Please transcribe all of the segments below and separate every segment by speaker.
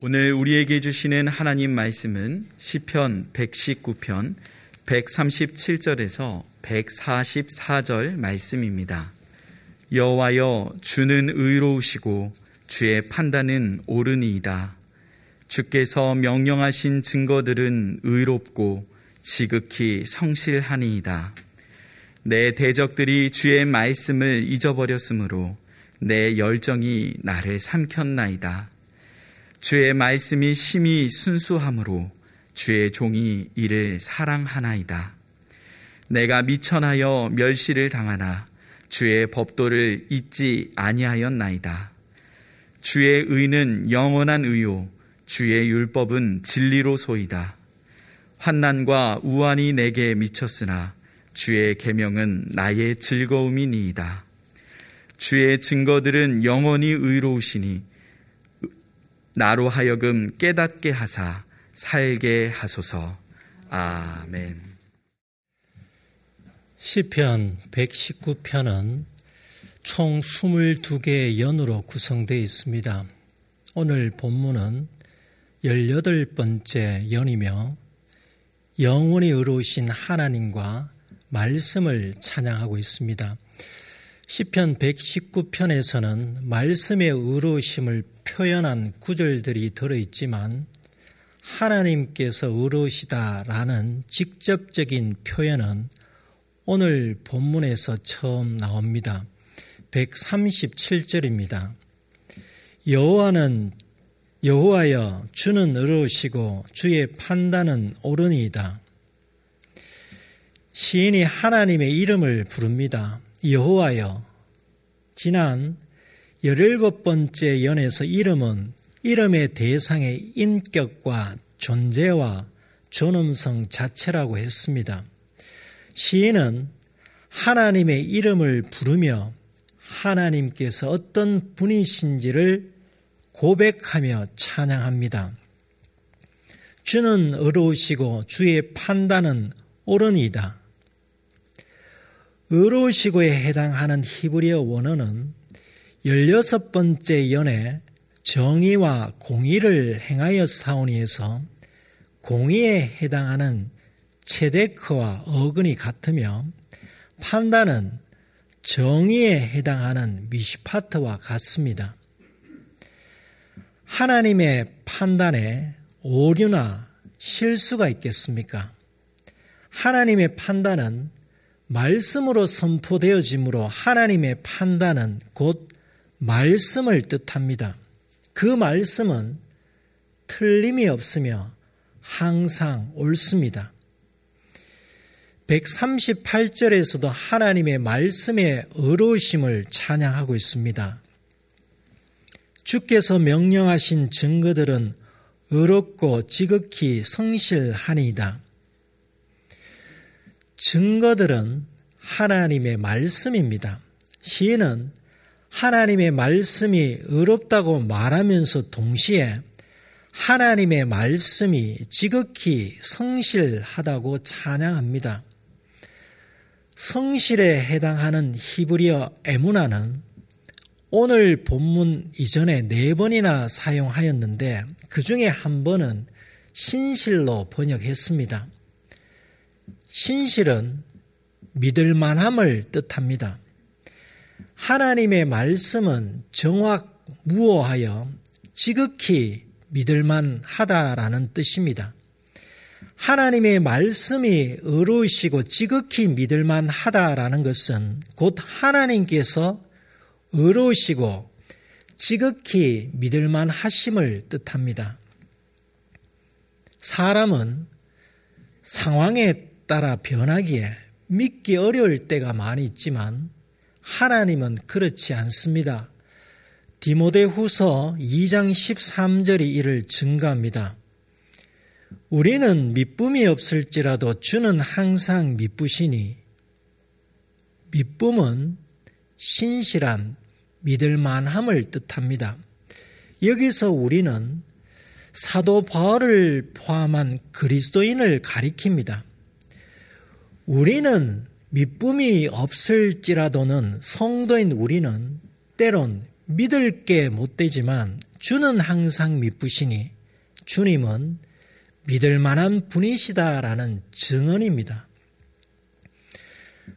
Speaker 1: 오늘 우리에게 주시는 하나님 말씀은 시편 119편 137절에서 144절 말씀입니다. 여호와여 주는 의로우시고 주의 판단은 옳으니이다. 주께서 명령하신 증거들은 의롭고 지극히 성실하니이다. 내 대적들이 주의 말씀을 잊어버렸으므로 내 열정이 나를 삼켰나이다. 주의 말씀이 심히 순수함으로 주의 종이 이를 사랑하나이다. 내가 미천하여 멸시를 당하나 주의 법도를 잊지 아니하였나이다. 주의 의는 영원한 의요 주의 율법은 진리로 소이다. 환난과 우환이 내게 미쳤으나 주의 계명은 나의 즐거움이니이다. 주의 증거들은 영원히 의로우시니 나로 하여금 깨닫게 하사 살게 하소서. 아멘.
Speaker 2: 시편 119편은 총 22개의 연으로 구성되어 있습니다. 오늘 본문은 18번째 연이며 영원히 의로우신 하나님과 말씀을 찬양하고 있습니다. 시편 119편에서는 말씀의 의로우심을 표현한 구절들이 들어있지만 하나님께서 의로우시다라는 직접적인 표현은 오늘 본문에서 처음 나옵니다. 137절입니다. 여호와는 여호와여 주는 의로우시고 주의 판단은 옳으니이다. 시인이 하나님의 이름을 부릅니다. 여호와여 지난 17번째 연에서 이름은 이름의 대상의 인격과 존재와 존엄성 자체라고 했습니다. 시인은 하나님의 이름을 부르며 하나님께서 어떤 분이신지를 고백하며 찬양합니다. 주는 의로우시고 주의 판단은 옳으니다. 의로우시고에 해당하는 히브리어 원어는 16번째 연에 정의와 공의를 행하여 사오니에서 공의에 해당하는 체데크와 어근이 같으며 판단은 정의에 해당하는 미시파트와 같습니다. 하나님의 판단에 오류나 실수가 있겠습니까? 하나님의 판단은 말씀으로 선포되어지므로 하나님의 판단은 곧 말씀을 뜻합니다. 그 말씀은 틀림이 없으며 항상 옳습니다. 138절에서도 하나님의 말씀의 의로우심을 찬양하고 있습니다. 주께서 명령하신 증거들은 의롭고 지극히 성실하니이다. 증거들은 하나님의 말씀입니다. 시인은 하나님의 말씀이 의롭다고 말하면서 동시에 하나님의 말씀이 지극히 성실하다고 찬양합니다. 성실에 해당하는 히브리어 에무나는 오늘 본문 이전에 네 번이나 사용하였는데 그 중에 한 번은 신실로 번역했습니다. 신실은 믿을 만함을 뜻합니다. 하나님의 말씀은 정확 무어하여 지극히 믿을 만 하다라는 뜻입니다. 하나님의 말씀이 의로우시고 지극히 믿을 만 하다라는 것은 곧 하나님께서 의로우시고 지극히 믿을 만 하심을 뜻합니다. 사람은 상황에 따라 변하기에 믿기 어려울 때가 많이 있지만 하나님은 그렇지 않습니다. 디모데 후서 2장 13절이 이를 증가합니다. 우리는 미쁨이 없을지라도 주는 항상 미쁘시니 미쁨은 신실한 믿을 만함을 뜻합니다. 여기서 우리는 사도 바울을 포함한 그리스도인을 가리킵니다. 우리는 미쁨이 없을지라도는 성도인 우리는 때론 믿을 게 못되지만 주는 항상 미쁘시니 주님은 믿을 만한 분이시다라는 증언입니다.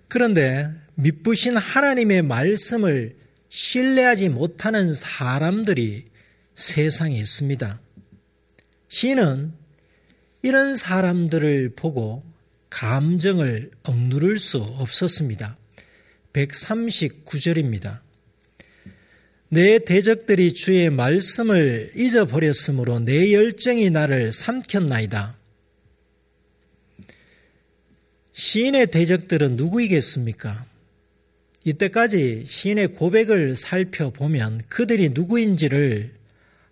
Speaker 2: 그런데 미쁘신 하나님의 말씀을 신뢰하지 못하는 사람들이 세상에 있습니다. 시는 이런 사람들을 보고 감정을 억누를 수 없었습니다. 139절입니다. 내 대적들이 주의 말씀을 잊어버렸으므로 내 열정이 나를 삼켰나이다. 시인의 대적들은 누구이겠습니까? 이때까지 시인의 고백을 살펴보면 그들이 누구인지를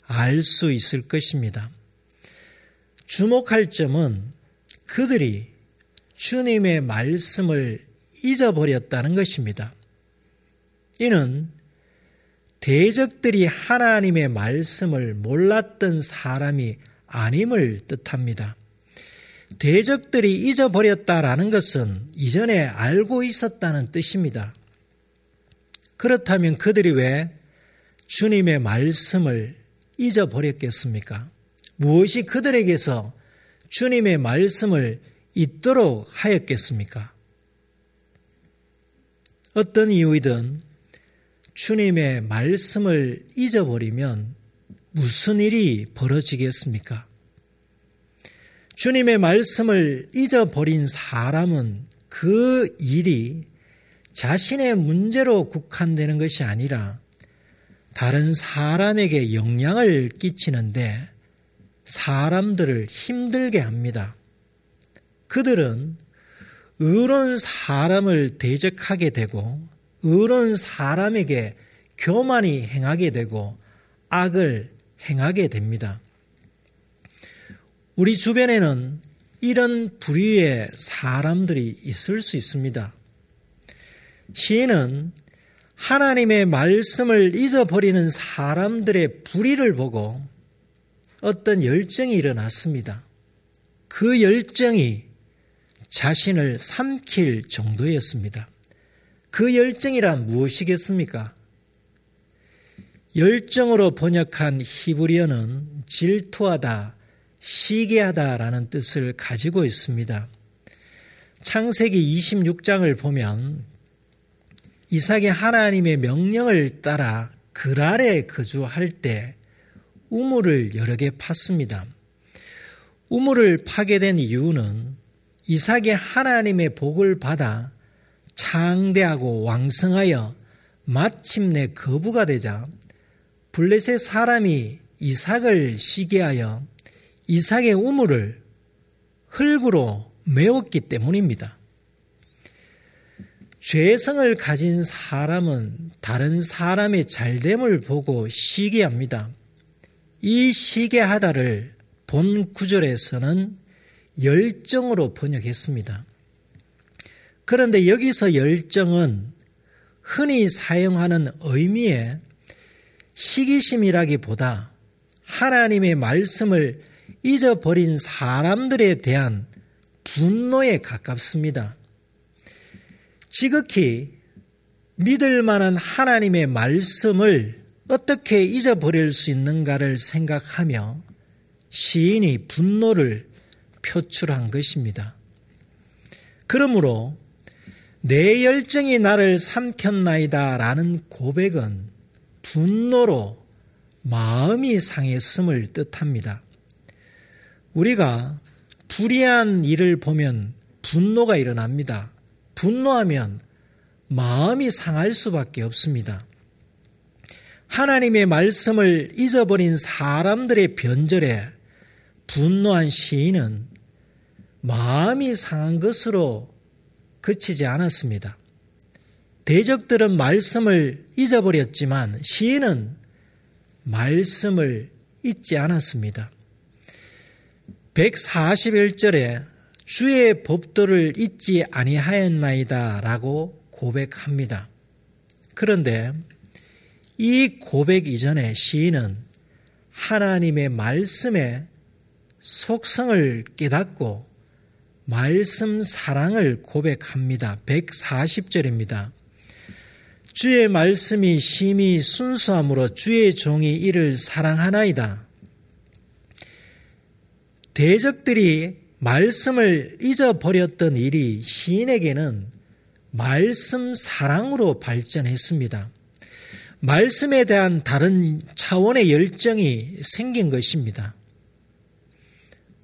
Speaker 2: 알 수 있을 것입니다. 주목할 점은 그들이 주님의 말씀을 잊어버렸다는 것입니다. 이는 대적들이 하나님의 말씀을 몰랐던 사람이 아님을 뜻합니다. 대적들이 잊어버렸다라는 것은 이전에 알고 있었다는 뜻입니다. 그렇다면 그들이 왜 주님의 말씀을 잊어버렸겠습니까? 무엇이 그들에게서 주님의 말씀을 잊도록 하였겠습니까? 어떤 이유이든 주님의 말씀을 잊어버리면 무슨 일이 벌어지겠습니까? 주님의 말씀을 잊어버린 사람은 그 일이 자신의 문제로 국한되는 것이 아니라 다른 사람에게 영향을 끼치는데 사람들을 힘들게 합니다. 그들은 의로운 사람을 대적하게 되고 의로운 사람에게 교만이 행하게 되고 악을 행하게 됩니다. 우리 주변에는 이런 부류의 사람들이 있을 수 있습니다. 시인은 하나님의 말씀을 잊어버리는 사람들의 불의를 보고 어떤 열정이 일어났습니다. 그 열정이 자신을 삼킬 정도였습니다. 그 열정이란 무엇이겠습니까? 열정으로 번역한 히브리어는 질투하다, 시기하다라는 뜻을 가지고 있습니다. 창세기 26장을 보면 이삭이 하나님의 명령을 따라 그랄에 거주할 때 우물을 여러 개 팠습니다. 우물을 파게 된 이유는 이삭이 하나님의 복을 받아 창대하고 왕성하여 마침내 거부가 되자 블레셋 사람이 이삭을 시기하여 이삭의 우물을 흙으로 메웠기 때문입니다. 죄성을 가진 사람은 다른 사람의 잘됨을 보고 시기합니다. 이 시기하다를 본 구절에서는 열정으로 번역했습니다. 그런데 여기서 열정은 흔히 사용하는 의미의 시기심이라기보다 하나님의 말씀을 잊어버린 사람들에 대한 분노에 가깝습니다. 지극히 믿을 만한 하나님의 말씀을 어떻게 잊어버릴 수 있는가를 생각하며 시인이 분노를 표출한 것입니다. 그러므로 내 열정이 나를 삼켰나이다 라는 고백은 분노로 마음이 상했음을 뜻합니다. 우리가 불의한 일을 보면 분노가 일어납니다. 분노하면 마음이 상할 수밖에 없습니다. 하나님의 말씀을 잊어버린 사람들의 변절에 분노한 시인은 마음이 상한 것으로 그치지 않았습니다. 대적들은 말씀을 잊어버렸지만 시인은 말씀을 잊지 않았습니다. 141절에 주의 법도를 잊지 아니하였나이다 라고 고백합니다. 그런데 이 고백 이전에 시인은 하나님의 말씀의 속성을 깨닫고 말씀 사랑을 고백합니다. 140절입니다. 주의 말씀이 심히 순수함으로 주의 종이 이를 사랑하나이다. 대적들이 말씀을 잊어버렸던 일이 시인에게는 말씀 사랑으로 발전했습니다. 말씀에 대한 다른 차원의 열정이 생긴 것입니다.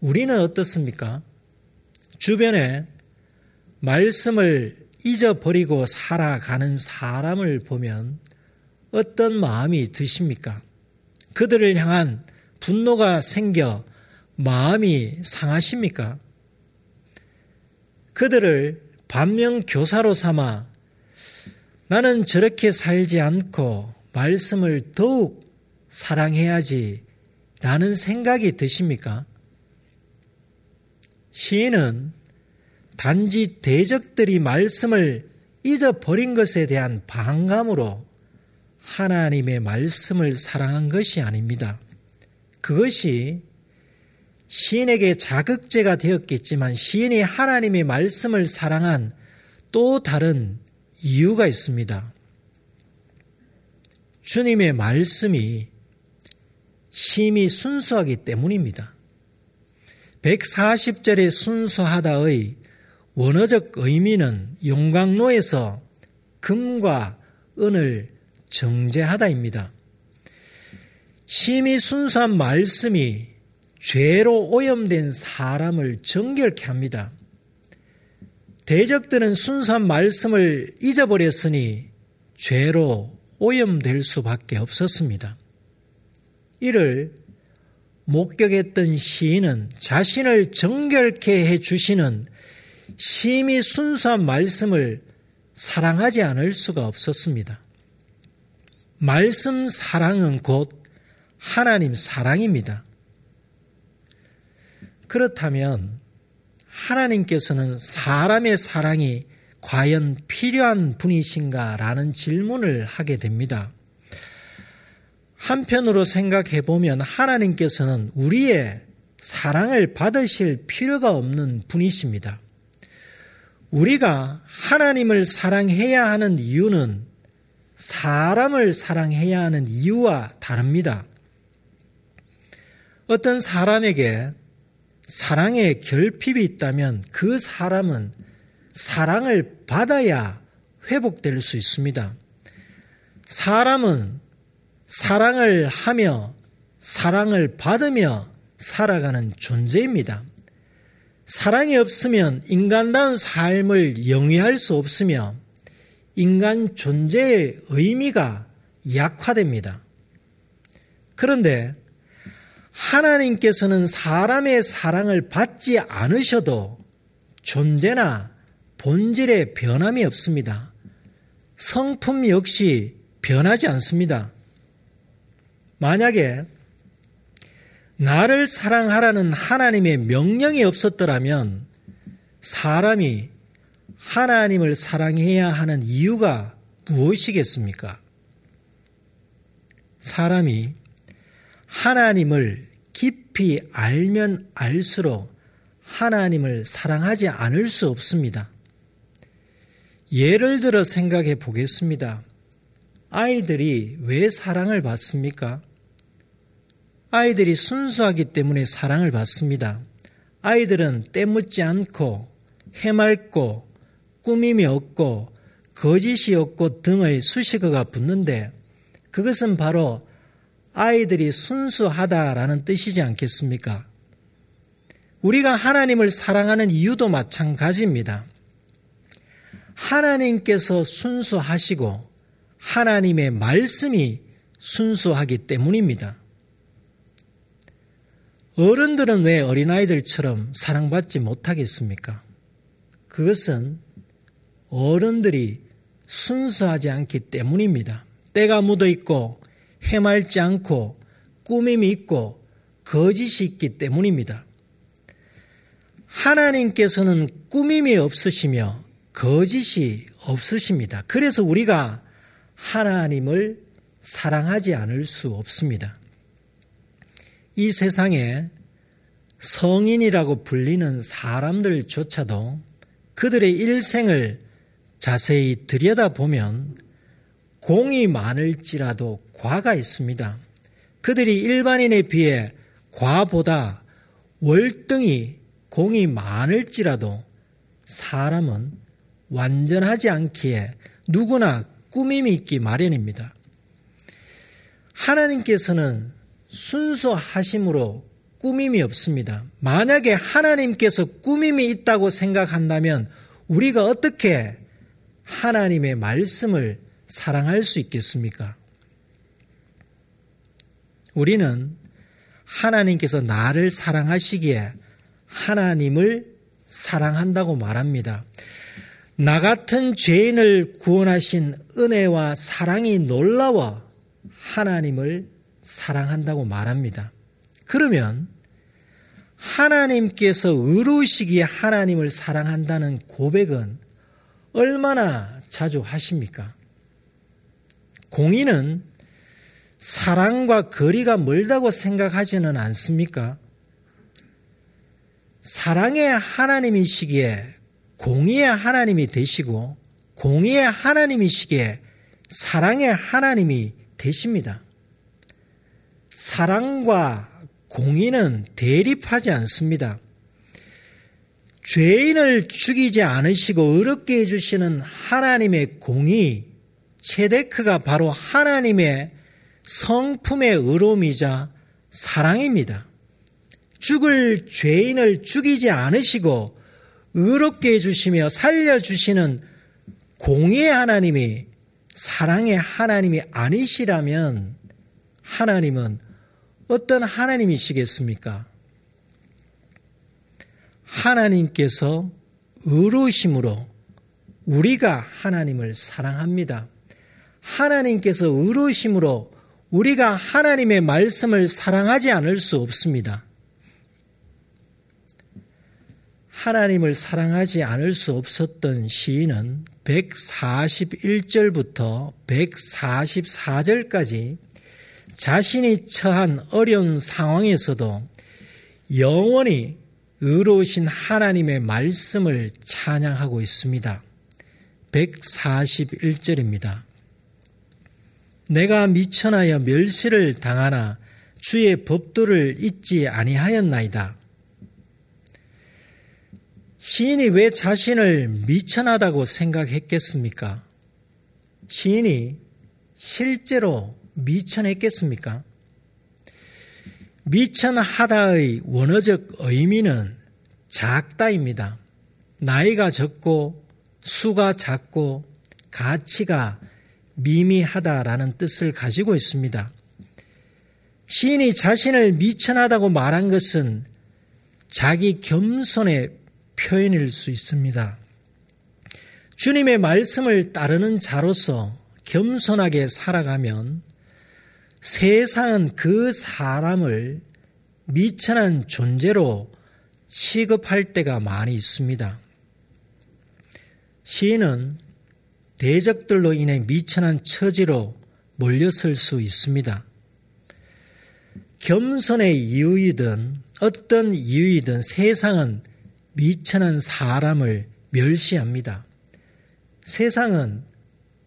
Speaker 2: 우리는 어떻습니까? 주변에 말씀을 잊어버리고 살아가는 사람을 보면 어떤 마음이 드십니까? 그들을 향한 분노가 생겨 마음이 상하십니까? 그들을 반면 교사로 삼아 나는 저렇게 살지 않고 말씀을 더욱 사랑해야지 라는 생각이 드십니까? 시인은 단지 대적들이 말씀을 잊어버린 것에 대한 반감으로 하나님의 말씀을 사랑한 것이 아닙니다. 그것이 시인에게 자극제가 되었겠지만 시인이 하나님의 말씀을 사랑한 또 다른 이유가 있습니다. 주님의 말씀이 심히 순수하기 때문입니다. 140절의 순수하다의 원어적 의미는 용광로에서 금과 은을 정제하다입니다. 심히 순수한 말씀이 죄로 오염된 사람을 정결케 합니다. 대적들은 순수한 말씀을 잊어버렸으니 죄로 오염될 수밖에 없었습니다. 이를 목격했던 시인은 자신을 정결케 해 주시는 심히 순수한 말씀을 사랑하지 않을 수가 없었습니다. 말씀 사랑은 곧 하나님 사랑입니다. 그렇다면 하나님께서는 사람의 사랑이 과연 필요한 분이신가 라는 질문을 하게 됩니다. 한편으로 생각해 보면 하나님께서는 우리의 사랑을 받으실 필요가 없는 분이십니다. 우리가 하나님을 사랑해야 하는 이유는 사람을 사랑해야 하는 이유와 다릅니다. 어떤 사람에게 사랑의 결핍이 있다면 그 사람은 사랑을 받아야 회복될 수 있습니다. 사람은 사랑을 하며 사랑을 받으며 살아가는 존재입니다. 사랑이 없으면 인간다운 삶을 영위할 수 없으며 인간 존재의 의미가 약화됩니다. 그런데 하나님께서는 사람의 사랑을 받지 않으셔도 존재나 본질에 변함이 없습니다. 성품 역시 변하지 않습니다. 만약에 나를 사랑하라는 하나님의 명령이 없었더라면 사람이 하나님을 사랑해야 하는 이유가 무엇이겠습니까? 사람이 하나님을 깊이 알면 알수록 하나님을 사랑하지 않을 수 없습니다. 예를 들어 생각해 보겠습니다. 아이들이 왜 사랑을 받습니까? 아이들이 순수하기 때문에 사랑을 받습니다. 아이들은 때묻지 않고 해맑고 꾸밈이 없고 거짓이 없고 등의 수식어가 붙는데 그것은 바로 아이들이 순수하다라는 뜻이지 않겠습니까? 우리가 하나님을 사랑하는 이유도 마찬가지입니다. 하나님께서 순수하시고 하나님의 말씀이 순수하기 때문입니다. 어른들은 왜 어린아이들처럼 사랑받지 못하겠습니까? 그것은 어른들이 순수하지 않기 때문입니다. 때가 묻어 있고 해맑지 않고 꾸밈이 있고 거짓이 있기 때문입니다. 하나님께서는 꾸밈이 없으시며 거짓이 없으십니다. 그래서 우리가 하나님을 사랑하지 않을 수 없습니다. 이 세상에 성인이라고 불리는 사람들조차도 그들의 일생을 자세히 들여다보면 공이 많을지라도 과가 있습니다. 그들이 일반인에 비해 과보다 월등히 공이 많을지라도 사람은 완전하지 않기에 누구나 꾸밈이 있기 마련입니다. 하나님께서는 순수하심으로 꾸밈이 없습니다. 만약에 하나님께서 꾸밈이 있다고 생각한다면 우리가 어떻게 하나님의 말씀을 사랑할 수 있겠습니까? 우리는 하나님께서 나를 사랑하시기에 하나님을 사랑한다고 말합니다. 나 같은 죄인을 구원하신 은혜와 사랑이 놀라워 하나님을 사랑한다고 말합니다. 그러면 하나님께서 의로우시기에 하나님을 사랑한다는 고백은 얼마나 자주 하십니까? 공인은 사랑과 거리가 멀다고 생각하지는 않습니까? 사랑의 하나님이시기에 공의의 하나님이 되시고 공의의 하나님이시기에 사랑의 하나님이 되십니다. 사랑과 공의는 대립하지 않습니다. 죄인을 죽이지 않으시고 어렵게 해주시는 하나님의 공의, 체데크가 바로 하나님의 성품의 의로움이자 사랑입니다. 죽을 죄인을 죽이지 않으시고 의롭게 해주시며 살려주시는 공의 하나님이 사랑의 하나님이 아니시라면 하나님은 어떤 하나님이시겠습니까? 하나님께서 의로우심으로 우리가 하나님을 사랑합니다. 하나님께서 의로우심으로 우리가 하나님의 말씀을 사랑하지 않을 수 없습니다. 하나님을 사랑하지 않을 수 없었던 시인은 141절부터 144절까지 자신이 처한 어려운 상황에서도 영원히 의로우신 하나님의 말씀을 찬양하고 있습니다. 141절입니다. 내가 미천하여 멸시를 당하나 주의 법도를 잊지 아니하였나이다. 시인이 왜 자신을 미천하다고 생각했겠습니까? 시인이 실제로 미천했겠습니까? 미천하다의 원어적 의미는 작다입니다. 나이가 적고 수가 작고 가치가 미미하다라는 뜻을 가지고 있습니다. 시인이 자신을 미천하다고 말한 것은 자기 겸손의 표현일 수 있습니다. 주님의 말씀을 따르는 자로서 겸손하게 살아가면 세상은 그 사람을 미천한 존재로 취급할 때가 많이 있습니다. 시인은 대적들로 인해 미천한 처지로 몰려설 수 있습니다. 겸손의 이유이든 어떤 이유이든 세상은 미천한 사람을 멸시합니다. 세상은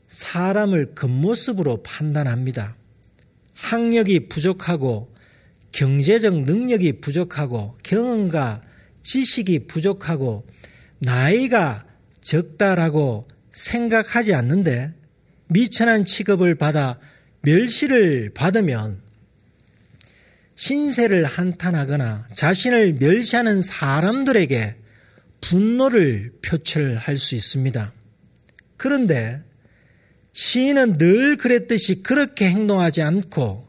Speaker 2: 사람을 겉모습으로 판단합니다. 학력이 부족하고 경제적 능력이 부족하고 경험과 지식이 부족하고 나이가 적다라고 생각하지 않는데 미천한 취급을 받아 멸시를 받으면 신세를 한탄하거나 자신을 멸시하는 사람들에게 분노를 표출할 수 있습니다. 그런데 시인은 늘 그랬듯이 그렇게 행동하지 않고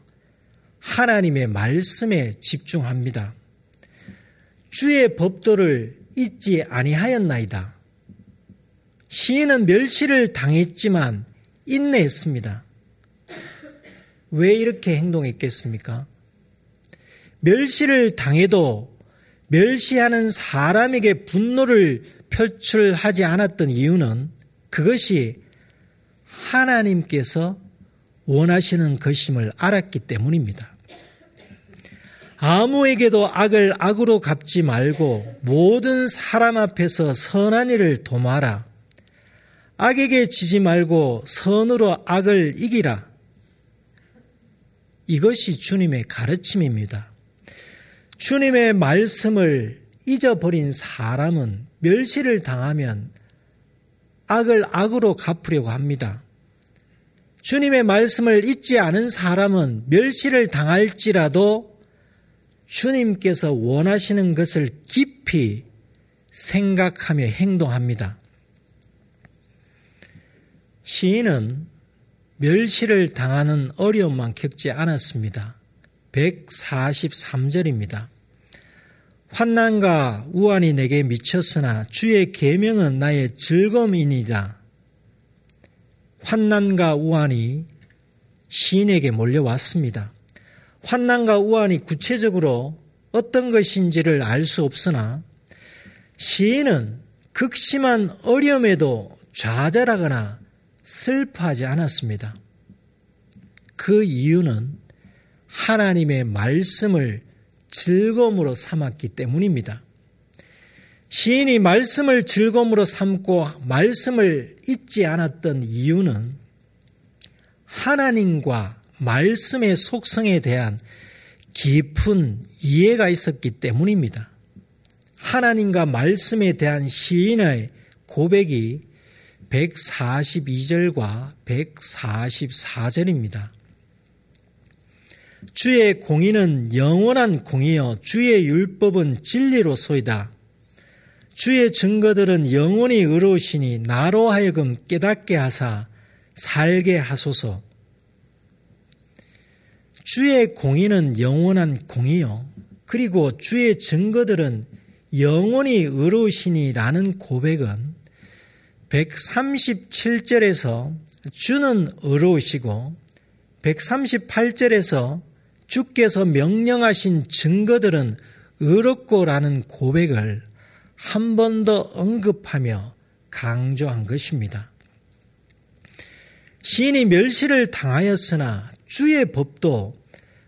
Speaker 2: 하나님의 말씀에 집중합니다. 주의 법도를 잊지 아니하였나이다. 시인은 멸시를 당했지만 인내했습니다. 왜 이렇게 행동했겠습니까? 멸시를 당해도 멸시하는 사람에게 분노를 표출하지 않았던 이유는 그것이 하나님께서 원하시는 것임을 알았기 때문입니다. 아무에게도 악을 악으로 갚지 말고 모든 사람 앞에서 선한 일을 도마라. 악에게 지지 말고 선으로 악을 이기라. 이것이 주님의 가르침입니다. 주님의 말씀을 잊어버린 사람은 멸시를 당하면 악을 악으로 갚으려고 합니다. 주님의 말씀을 잊지 않은 사람은 멸시를 당할지라도 주님께서 원하시는 것을 깊이 생각하며 행동합니다. 시인은 멸시를 당하는 어려움만 겪지 않았습니다. 143절입니다. 환난과 우환이 내게 미쳤으나 주의 계명은 나의 즐거움이니라. 환난과 우환이 시인에게 몰려왔습니다. 환난과 우환이 구체적으로 어떤 것인지를 알 수 없으나 시인은 극심한 어려움에도 좌절하거나 슬퍼하지 않았습니다. 그 이유는 하나님의 말씀을 즐거움으로 삼았기 때문입니다. 시인이 말씀을 즐거움으로 삼고 말씀을 잊지 않았던 이유는 하나님과 말씀의 속성에 대한 깊은 이해가 있었기 때문입니다. 하나님과 말씀에 대한 시인의 고백이 142절과 144절입니다. 주의 공의는 영원한 공이요 주의 율법은 진리로소이다. 주의 증거들은 영원히 의로우시니 나로 하여금 깨닫게 하사 살게 하소서. 주의 공의는 영원한 공이요. 그리고 주의 증거들은 영원히 의로우시니라는 고백은 137절에서 주는 의로우시고 138절에서 주께서 명령하신 증거들은 의롭고라는 고백을 한 번 더 언급하며 강조한 것입니다. 시인이 멸시를 당하였으나 주의 법도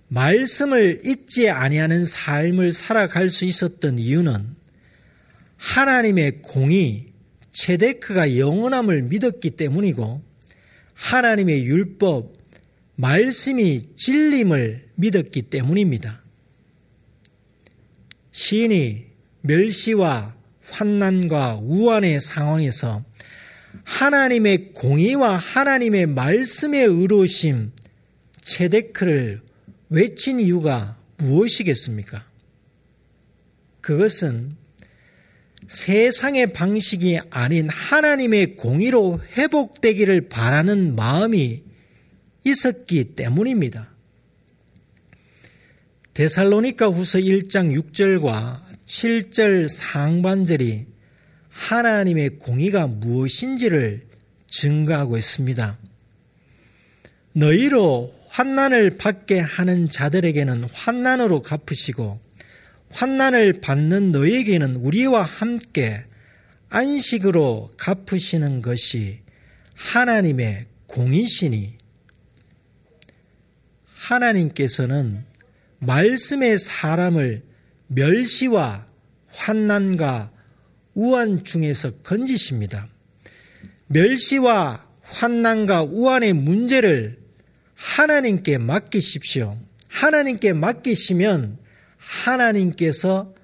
Speaker 2: 말씀을 잊지 아니하는 삶을 살아갈 수 있었던 이유는 하나님의 공이 체데크가 영원함을 믿었기 때문이고 하나님의 율법, 말씀이 진림을 믿었기 때문입니다. 시인이 멸시와 환난과 우환의 상황에서 하나님의 공의와 하나님의 말씀의 의로심 체데크를 외친 이유가 무엇이겠습니까? 그것은 세상의 방식이 아닌 하나님의 공의로 회복되기를 바라는 마음이 있었기 때문입니다. 데살로니카 후서 1장 6절과 7절 상반절이 하나님의 공의가 무엇인지를 증거하고 있습니다. 너희로 환난을 받게 하는 자들에게는 환난으로 갚으시고 환난을 받는 너에게는 우리와 함께 안식으로 갚으시는 것이 하나님의 공이시니 하나님께서는 말씀의 사람을 멸시와 환난과 우한 중에서 건지십니다. 멸시와 환난과 우한의 문제를 하나님께 맡기십시오. 하나님께 맡기시면 하나님께서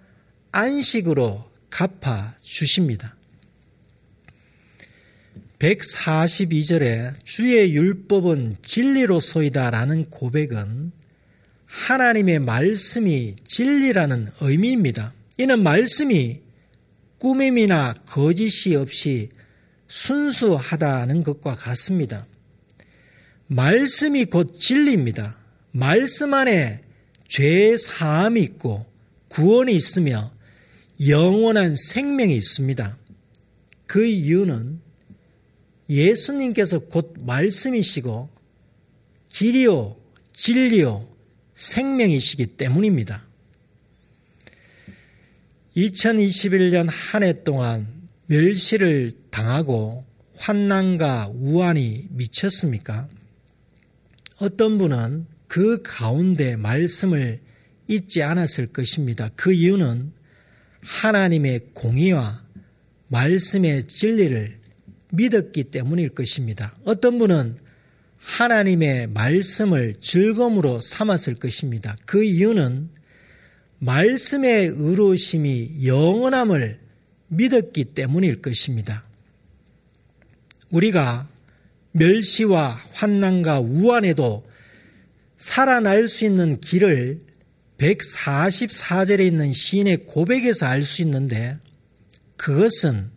Speaker 2: 안식으로 갚아 주십니다. 142절에 주의 율법은 진리로소이다라는 고백은 하나님의 말씀이 진리라는 의미입니다. 이는 말씀이 꾸밈이나 거짓이 없이 순수하다는 것과 같습니다. 말씀이 곧 진리입니다. 말씀 안에 죄 사함이 있고 구원이 있으며 영원한 생명이 있습니다. 그 이유는 예수님께서 곧 말씀이시고 길이요 진리요 생명이시기 때문입니다. 2021년 한 해 동안 멸시를 당하고 환난과 우환이 미쳤습니까? 어떤 분은 그 가운데 말씀을 잊지 않았을 것입니다. 그 이유는 하나님의 공의와 말씀의 진리를 믿었기 때문일 것입니다. 어떤 분은 하나님의 말씀을 즐거움으로 삼았을 것입니다. 그 이유는 말씀의 의로심이 영원함을 믿었기 때문일 것입니다. 우리가 멸시와 환난과 우환에도 살아날 수 있는 길을 144절에 있는 시인의 고백에서 알 수 있는데 그것은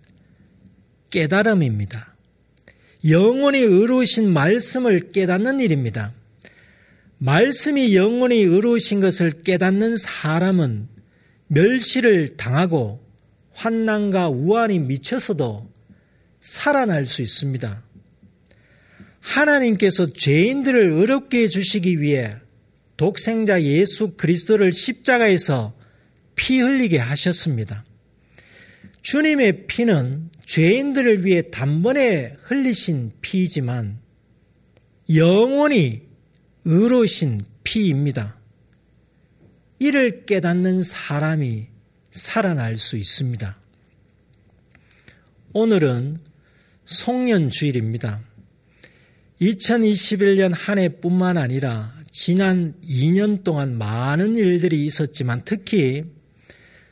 Speaker 2: 깨달음입니다. 영원히 의로우신 말씀을 깨닫는 일입니다. 말씀이 영원히 의로우신 것을 깨닫는 사람은 멸시를 당하고 환난과 우환이 미쳐서도 살아날 수 있습니다. 하나님께서 죄인들을 어렵게 해주시기 위해 독생자 예수 그리스도를 십자가에서 피 흘리게 하셨습니다. 주님의 피는 죄인들을 위해 단번에 흘리신 피이지만 영원히 의로신 피입니다. 이를 깨닫는 사람이 살아날 수 있습니다. 오늘은 송년 주일입니다. 2021년 한 해뿐만 아니라 지난 2년 동안 많은 일들이 있었지만 특히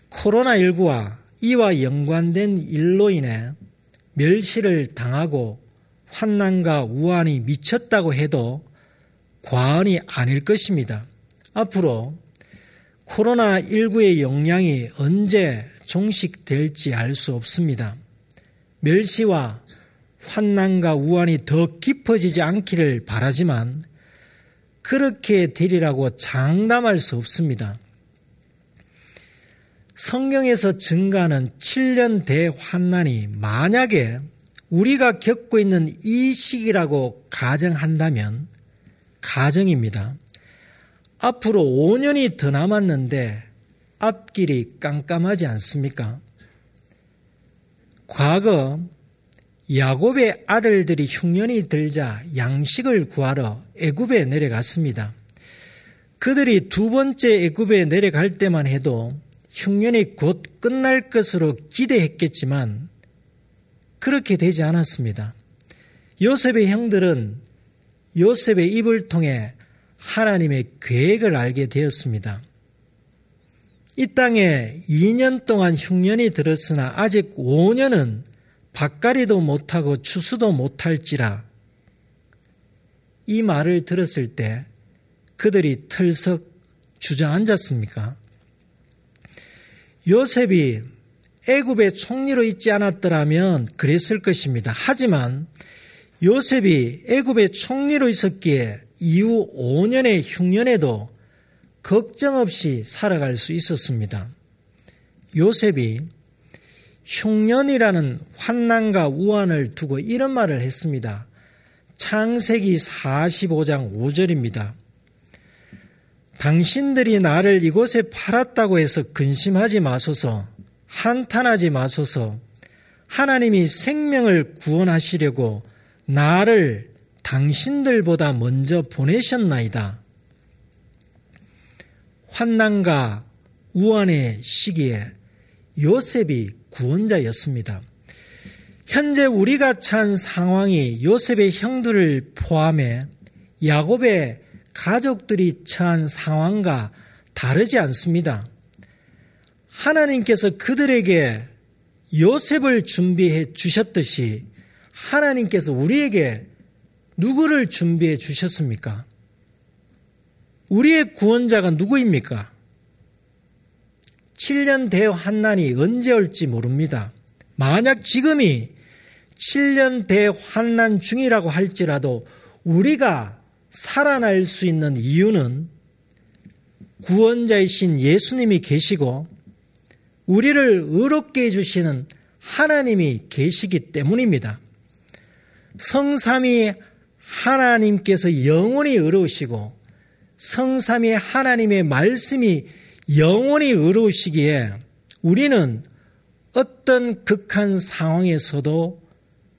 Speaker 2: 코로나19와 이와 연관된 일로 인해 멸시를 당하고 환난과 우환이 미쳤다고 해도 과언이 아닐 것입니다. 앞으로 코로나19의 영향이 언제 종식될지 알 수 없습니다. 멸시와 환난과 우환이 더 깊어지지 않기를 바라지만 그렇게 되리라고 장담할 수 없습니다. 성경에서 증가하는 7년 대환난이 만약에 우리가 겪고 있는 이 시기라고 가정한다면 가정입니다. 앞으로 5년이 더 남았는데 앞길이 깜깜하지 않습니까? 과거 야곱의 아들들이 흉년이 들자 양식을 구하러 애굽에 내려갔습니다. 그들이 두 번째 애굽에 내려갈 때만 해도 흉년이 곧 끝날 것으로 기대했겠지만 그렇게 되지 않았습니다. 요셉의 형들은 요셉의 입을 통해 하나님의 계획을 알게 되었습니다. 이 땅에 2년 동안 흉년이 들었으나 아직 5년은 밭가리도 못하고 추수도 못할지라 이 말을 들었을 때 그들이 털썩 주저앉았습니까? 요셉이 애굽의 총리로 있지 않았더라면 그랬을 것입니다. 하지만 요셉이 애굽의 총리로 있었기에 이후 5년의 흉년에도 걱정 없이 살아갈 수 있었습니다. 요셉이 흉년이라는 환난과 우환을 두고 이런 말을 했습니다. 창세기 45장 5절입니다. 당신들이 나를 이곳에 팔았다고 해서 근심하지 마소서, 한탄하지 마소서, 하나님이 생명을 구원하시려고 나를 당신들보다 먼저 보내셨나이다. 환난과 우환의 시기에 요셉이 구원자였습니다. 현재 우리가 처한 상황이 요셉의 형들을 포함해 야곱의 가족들이 처한 상황과 다르지 않습니다. 하나님께서 그들에게 요셉을 준비해 주셨듯이 하나님께서 우리에게 누구를 준비해 주셨습니까? 우리의 구원자가 누구입니까? 7년 대환난이 언제 올지 모릅니다. 만약 지금이 7년 대환난 중이라고 할지라도 우리가 살아날 수 있는 이유는 구원자이신 예수님이 계시고 우리를 의롭게 해주시는 하나님이 계시기 때문입니다. 성삼이 하나님께서 영원히 의로우시고 성삼이 하나님의 말씀이 영원히 의로우시기에 우리는 어떤 극한 상황에서도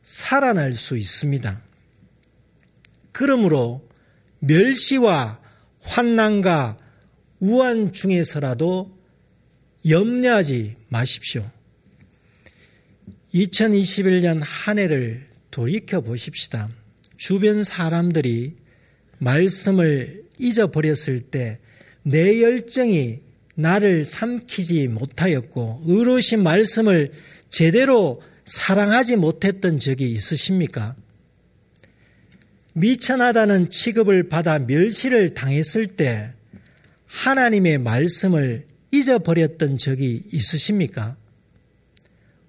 Speaker 2: 살아날 수 있습니다. 그러므로 멸시와 환난과 우한 중에서라도 염려하지 마십시오. 2021년 한 해를 돌이켜 보십시다. 주변 사람들이 말씀을 잊어버렸을 때 내 열정이 나를 삼키지 못하였고 의로신 말씀을 제대로 사랑하지 못했던 적이 있으십니까? 미천하다는 취급을 받아 멸시를 당했을 때 하나님의 말씀을 잊어버렸던 적이 있으십니까?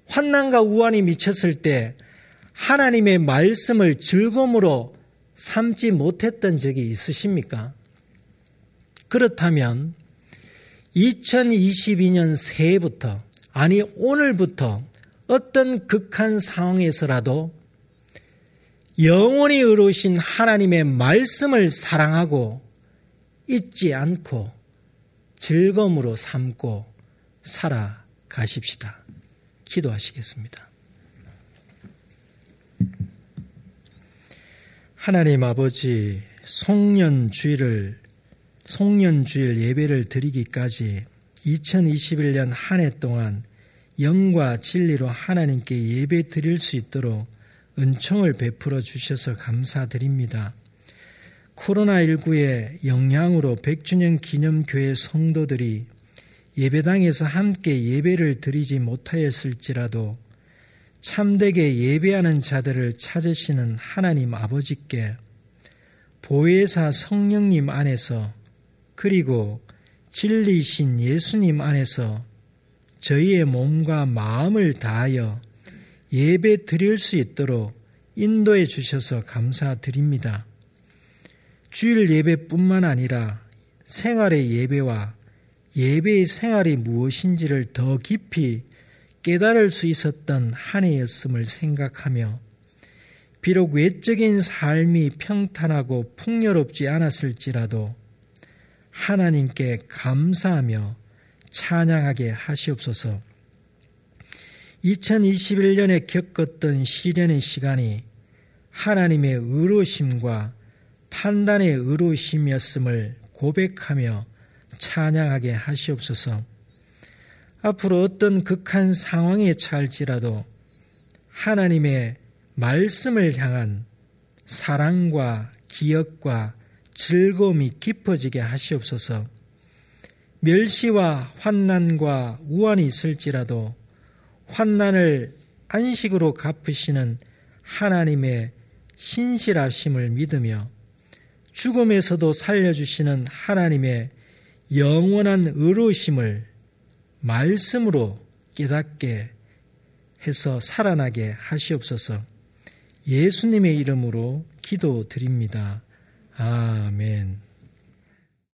Speaker 2: 환난과 우환이 미쳤을 때 하나님의 말씀을 즐거움으로 삼지 못했던 적이 있으십니까? 그렇다면 2022년 새해부터 아니 오늘부터 어떤 극한 상황에서라도 영원히 의로우신 하나님의 말씀을 사랑하고 잊지 않고 즐거움으로 삼고 살아가십시다. 기도하시겠습니다. 하나님 아버지 송년주일을 송년주일 예배를 드리기까지 2021년 한 해 동안 영과 진리로 하나님께 예배 드릴 수 있도록 은총을 베풀어 주셔서 감사드립니다. 코로나19의 영향으로 100주년 기념교회 성도들이 예배당에서 함께 예배를 드리지 못하였을지라도 참되게 예배하는 자들을 찾으시는 하나님 아버지께 보혜사 성령님 안에서 그리고 진리신 예수님 안에서 저희의 몸과 마음을 다하여 예배 드릴 수 있도록 인도해 주셔서 감사드립니다. 주일 예배뿐만 아니라 생활의 예배와 예배의 생활이 무엇인지를 더 깊이 깨달을 수 있었던 한 해였음을 생각하며 비록 외적인 삶이 평탄하고 풍요롭지 않았을지라도 하나님께 감사하며 찬양하게 하시옵소서 2021년에 겪었던 시련의 시간이 하나님의 의로심과 판단의 의로심이었음을 고백하며 찬양하게 하시옵소서. 앞으로 어떤 극한 상황에 처할지라도 하나님의 말씀을 향한 사랑과 기억과 즐거움이 깊어지게 하시옵소서. 멸시와 환난과 우환이 있을지라도 환난을 안식으로 갚으시는 하나님의 신실하심을 믿으며 죽음에서도 살려주시는 하나님의 영원한 의로심을 말씀으로 깨닫게 해서 살아나게 하시옵소서 예수님의 이름으로 기도 드립니다. 아멘.